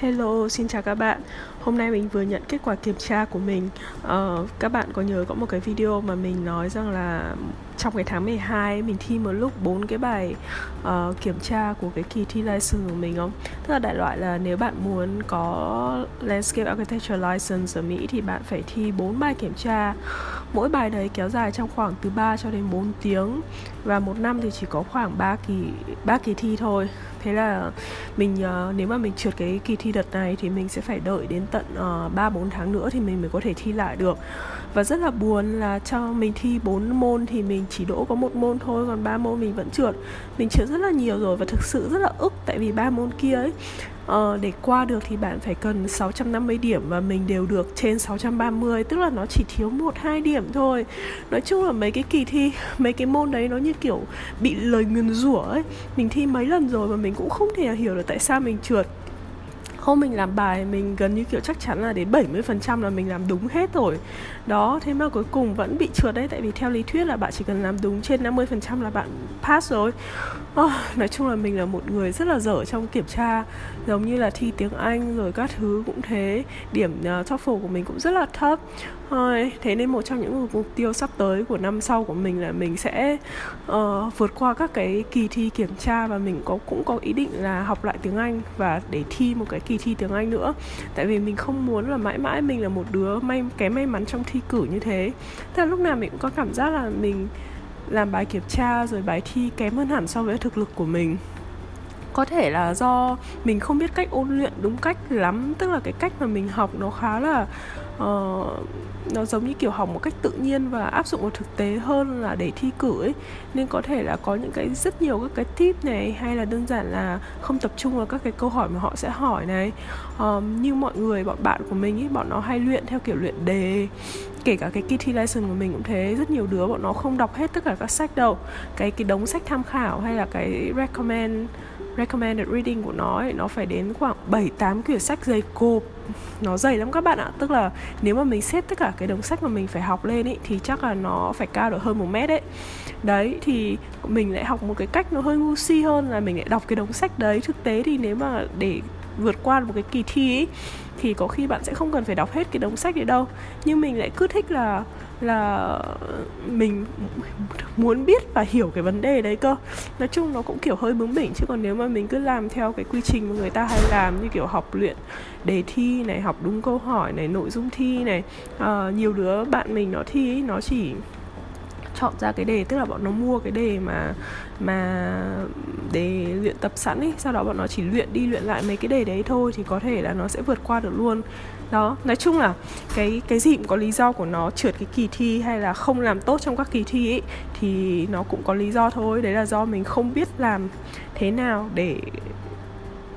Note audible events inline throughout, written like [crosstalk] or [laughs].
Hello, xin chào các bạn. Hôm nay mình vừa nhận kết quả kiểm tra của mình. Uh, các bạn có nhớ có một cái video mà mình nói rằng là trong cái tháng 12 mình thi một lúc bốn cái bài uh, kiểm tra của cái kỳ thi license của mình không? Tức là đại loại là nếu bạn muốn có landscape architecture license ở Mỹ thì bạn phải thi bốn bài kiểm tra. Mỗi bài đấy kéo dài trong khoảng từ 3 cho đến 4 tiếng và một năm thì chỉ có khoảng 3 kỳ 3 kỳ thi thôi. Thế là mình uh, nếu mà mình trượt cái kỳ thi đợt này thì mình sẽ phải đợi đến tận uh, bốn tháng nữa thì mình mới có thể thi lại được. Và rất là buồn là cho mình thi 4 môn thì mình chỉ đỗ có một môn thôi còn ba môn mình vẫn trượt mình trượt rất là nhiều rồi và thực sự rất là ức tại vì ba môn kia ấy Ờ, để qua được thì bạn phải cần 650 điểm và mình đều được trên 630 tức là nó chỉ thiếu một hai điểm thôi. Nói chung là mấy cái kỳ thi [laughs] mấy cái môn đấy nó như kiểu bị lời nguyền rủa ấy. Mình thi mấy lần rồi mà mình cũng không thể hiểu được tại sao mình trượt hôm mình làm bài mình gần như kiểu chắc chắn là đến 70% là mình làm đúng hết rồi. Đó thế mà cuối cùng vẫn bị trượt đấy tại vì theo lý thuyết là bạn chỉ cần làm đúng trên 50% là bạn pass rồi. Oh, nói chung là mình là một người rất là dở trong kiểm tra giống như là thi tiếng Anh rồi các thứ cũng thế. Điểm uh, TOEFL của mình cũng rất là thấp thôi thế nên một trong những mục tiêu sắp tới của năm sau của mình là mình sẽ uh, vượt qua các cái kỳ thi kiểm tra và mình có cũng có ý định là học lại tiếng Anh và để thi một cái kỳ thi tiếng Anh nữa. Tại vì mình không muốn là mãi mãi mình là một đứa may kém may mắn trong thi cử như thế. Thế là lúc nào mình cũng có cảm giác là mình làm bài kiểm tra rồi bài thi kém hơn hẳn so với thực lực của mình có thể là do mình không biết cách ôn luyện đúng cách lắm tức là cái cách mà mình học nó khá là uh, nó giống như kiểu học một cách tự nhiên và áp dụng vào thực tế hơn là để thi cử ấy. Nên có thể là có những cái rất nhiều các cái tip này hay là đơn giản là không tập trung vào các cái câu hỏi mà họ sẽ hỏi này. Um, như mọi người bọn bạn của mình ấy bọn nó hay luyện theo kiểu luyện đề. Kể cả cái Kitty lesson của mình cũng thế rất nhiều đứa bọn nó không đọc hết tất cả các sách đâu. Cái cái đống sách tham khảo hay là cái recommend recommended reading của nó ấy, nó phải đến khoảng 7 8 quyển sách dày cộp. Nó dày lắm các bạn ạ. Tức là nếu mà mình xếp tất cả cái đống sách mà mình phải học lên ấy thì chắc là nó phải cao được hơn một mét ấy. Đấy thì mình lại học một cái cách nó hơi ngu si hơn là mình lại đọc cái đống sách đấy. Thực tế thì nếu mà để vượt qua một cái kỳ thi ấy thì có khi bạn sẽ không cần phải đọc hết cái đống sách đấy đâu. Nhưng mình lại cứ thích là là mình muốn biết và hiểu cái vấn đề đấy cơ. Nói chung nó cũng kiểu hơi bướng bỉnh chứ còn nếu mà mình cứ làm theo cái quy trình mà người ta hay làm như kiểu học luyện đề thi này học đúng câu hỏi này nội dung thi này uh, nhiều đứa bạn mình nó thi ấy, nó chỉ chọn ra cái đề, tức là bọn nó mua cái đề mà mà để luyện tập sẵn ấy. Sau đó bọn nó chỉ luyện đi luyện lại mấy cái đề đấy thôi thì có thể là nó sẽ vượt qua được luôn. Đó, nói chung là cái cái gì cũng có lý do của nó, trượt cái kỳ thi hay là không làm tốt trong các kỳ thi ấy, thì nó cũng có lý do thôi. Đấy là do mình không biết làm thế nào để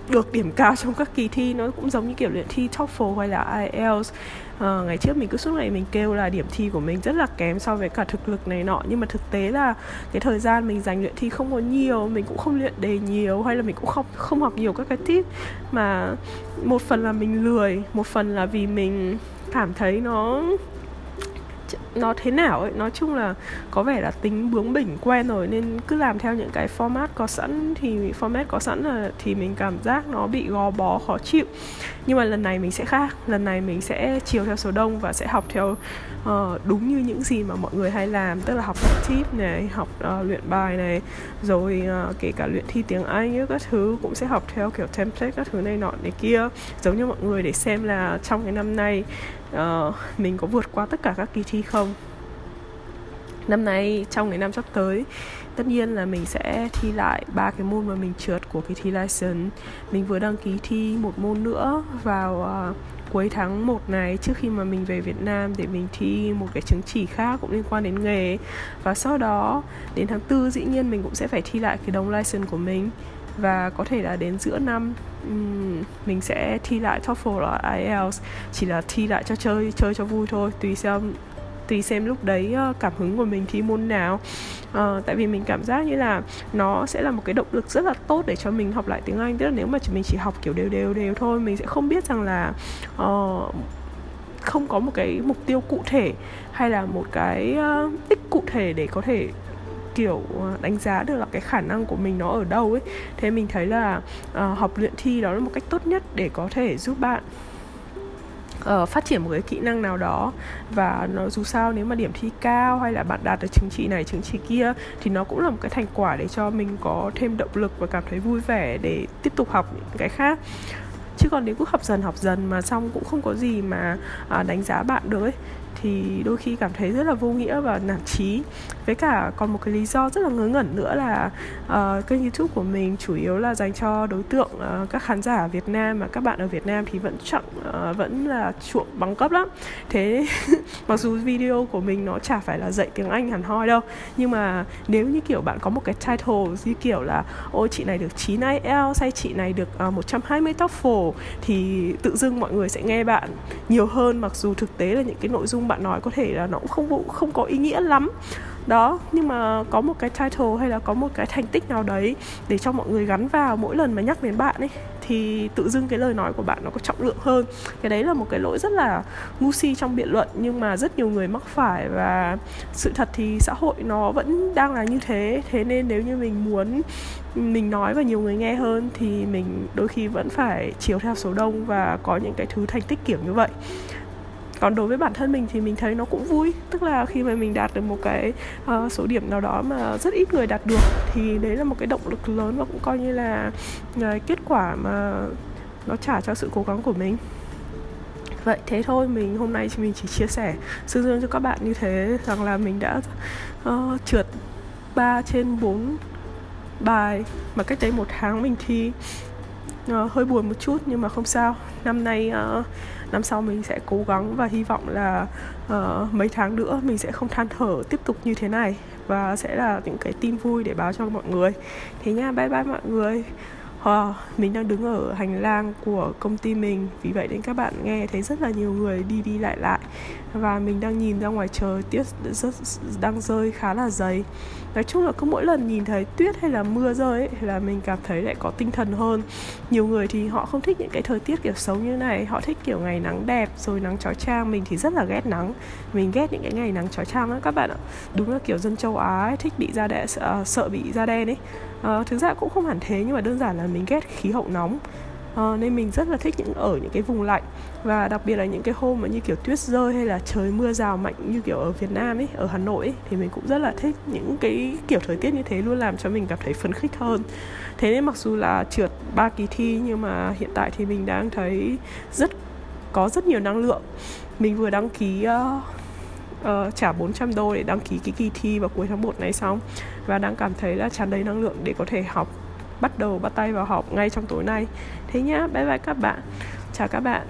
được điểm cao trong các kỳ thi. Nó cũng giống như kiểu luyện thi TOEFL hay là IELTS à, ờ, ngày trước mình cứ suốt ngày mình kêu là điểm thi của mình rất là kém so với cả thực lực này nọ. Nhưng mà thực tế là cái thời gian mình dành luyện thi không có nhiều mình cũng không luyện đề nhiều hay là mình cũng không không học nhiều các cái tip mà một phần là mình lười một phần là vì mình cảm thấy nó nó thế nào ấy. Nói chung là có vẻ là tính bướng bỉnh quen rồi nên cứ làm theo những cái format có sẵn. Thì format có sẵn là thì mình cảm giác nó bị gò bó khó chịu. Nhưng mà lần này mình sẽ khác. Lần này mình sẽ chiều theo số đông và sẽ học theo uh, đúng như những gì mà mọi người hay làm. Tức là học tip này học uh, luyện bài này rồi uh, kể cả luyện thi tiếng anh các thứ. Cũng sẽ học theo kiểu template các thứ này nọ này kia. Giống như mọi người để xem là trong cái năm nay uh, mình có vượt qua tất cả các kỳ thi không? Năm nay trong cái năm sắp tới tất nhiên là mình sẽ thi lại ba cái môn mà mình trượt của kỳ thi license. Mình vừa đăng ký thi một môn nữa vào uh, cuối tháng 1 này trước khi mà mình về Việt Nam để mình thi một cái chứng chỉ khác cũng liên quan đến nghề. Và sau đó đến tháng 4 dĩ nhiên mình cũng sẽ phải thi lại cái đồng license của mình. Và có thể là đến giữa năm mình sẽ thi lại TOEFL hoặc IELTS chỉ là thi lại cho chơi chơi cho vui thôi tùy xem tùy xem lúc đấy ờ, cảm hứng của mình thi môn nào. À, tại vì mình cảm giác như là nó sẽ là một cái động lực rất là tốt để cho mình học lại tiếng Anh. Tức là nếu mà mình chỉ học kiểu đều đều đều thôi mình sẽ không biết rằng là uh, không có một cái mục tiêu cụ thể hay là một cái uh, đích cụ thể để có thể kiểu đánh giá được là cái khả năng của mình nó ở đâu ấy. Thế mình thấy là uh, học luyện thi đó là một cách tốt nhất để có thể giúp bạn uh, phát triển một cái kỹ năng nào đó. Và nó dù sao nếu mà điểm thi cao hay là bạn đạt được chứng chỉ này chứng chỉ kia thì nó cũng là một cái thành quả để cho mình có thêm động lực và cảm thấy vui vẻ để tiếp tục học những cái khác. Chứ còn nếu cứ học dần học dần mà xong cũng không có gì mà à, đánh giá bạn được ấy thì đôi khi cảm thấy rất là vô nghĩa và nản trí với cả còn một cái lý do rất là ngớ ngẩn nữa là uh, kênh youtube của mình chủ yếu là dành cho đối tượng uh, các khán giả ở việt nam mà các bạn ở việt nam thì vẫn chọn uh, vẫn là chuộng bằng cấp lắm. Thế [laughs] mặc dù video của mình nó chả phải là dạy tiếng anh hẳn hoi đâu nhưng mà nếu như kiểu bạn có một cái title như kiểu là ôi chị này được 9 IELTS hay chị này được uh, 120 TOEFL thì tự dưng mọi người sẽ nghe bạn nhiều hơn mặc dù thực tế là những cái nội dung bạn nói có thể là nó cũng không không có ý nghĩa lắm. Đó, nhưng mà có một cái title hay là có một cái thành tích nào đấy để cho mọi người gắn vào mỗi lần mà nhắc đến bạn ấy, thì tự dưng cái lời nói của bạn nó có trọng lượng hơn. Cái đấy là một cái lỗi rất là ngu si trong biện luận, nhưng mà rất nhiều người mắc phải và sự thật thì xã hội nó vẫn đang là như thế. Thế nên nếu như mình muốn, mình nói và nhiều người nghe hơn thì mình đôi khi vẫn phải chiếu theo số đông và có những cái thứ thành tích kiểu như vậy còn đối với bản thân mình thì mình thấy nó cũng vui. Tức là khi mà mình đạt được một cái uh, số điểm nào đó mà rất ít người đạt được thì đấy là một cái động lực lớn và cũng coi như là uh, kết quả mà nó trả cho sự cố gắng của mình. Vậy thế thôi mình hôm nay mình chỉ chia sẻ sư dương cho các bạn như thế rằng là mình đã uh, trượt 3 trên 4 bài mà cách đây một tháng mình thi. Uh, hơi buồn một chút nhưng mà không sao. Năm nay uh, năm sau mình sẽ cố gắng và hy vọng là uh, mấy tháng nữa mình sẽ không than thở tiếp tục như thế này và sẽ là những cái tin vui để báo cho mọi người. Thế nha bye bye mọi người. Wow, mình đang đứng ở hành lang của công ty mình. Vì vậy nên các bạn nghe thấy rất là nhiều người đi đi lại lại. Và mình đang nhìn ra ngoài trời tuyết rất, đang rơi khá là dày. Nói chung là cứ mỗi lần nhìn thấy tuyết hay là mưa rơi ấy, là mình cảm thấy lại có tinh thần hơn. Nhiều người thì họ không thích những cái thời tiết kiểu xấu như này. Họ thích kiểu ngày nắng đẹp rồi nắng chói chang. Mình thì rất là ghét nắng. Mình ghét những cái ngày nắng chói chang đó các bạn ạ. Đúng là kiểu dân châu Á ấy, thích bị da đen, sợ, à, sợ bị da đen ấy uh, thực ra cũng không hẳn thế nhưng mà đơn giản là mình ghét khí hậu nóng. Uh, nên mình rất là thích những ở những cái vùng lạnh. Và đặc biệt là những cái hôm mà như kiểu tuyết rơi hay là trời mưa rào mạnh như kiểu ở Việt Nam ấy ở Hà Nội ấy, thì mình cũng rất là thích những cái kiểu thời tiết như thế luôn làm cho mình cảm thấy phấn khích hơn. Thế nên mặc dù là trượt ba kỳ thi nhưng mà hiện tại thì mình đang thấy rất có rất nhiều năng lượng. Mình vừa đăng ký uh, uh, trả 400 đô để đăng ký cái kỳ thi vào cuối tháng 1 này xong. Và đang cảm thấy là tràn đầy năng lượng để có thể học bắt đầu bắt tay vào học ngay trong tối nay. Thế nhá bye bye các bạn. Chào các bạn.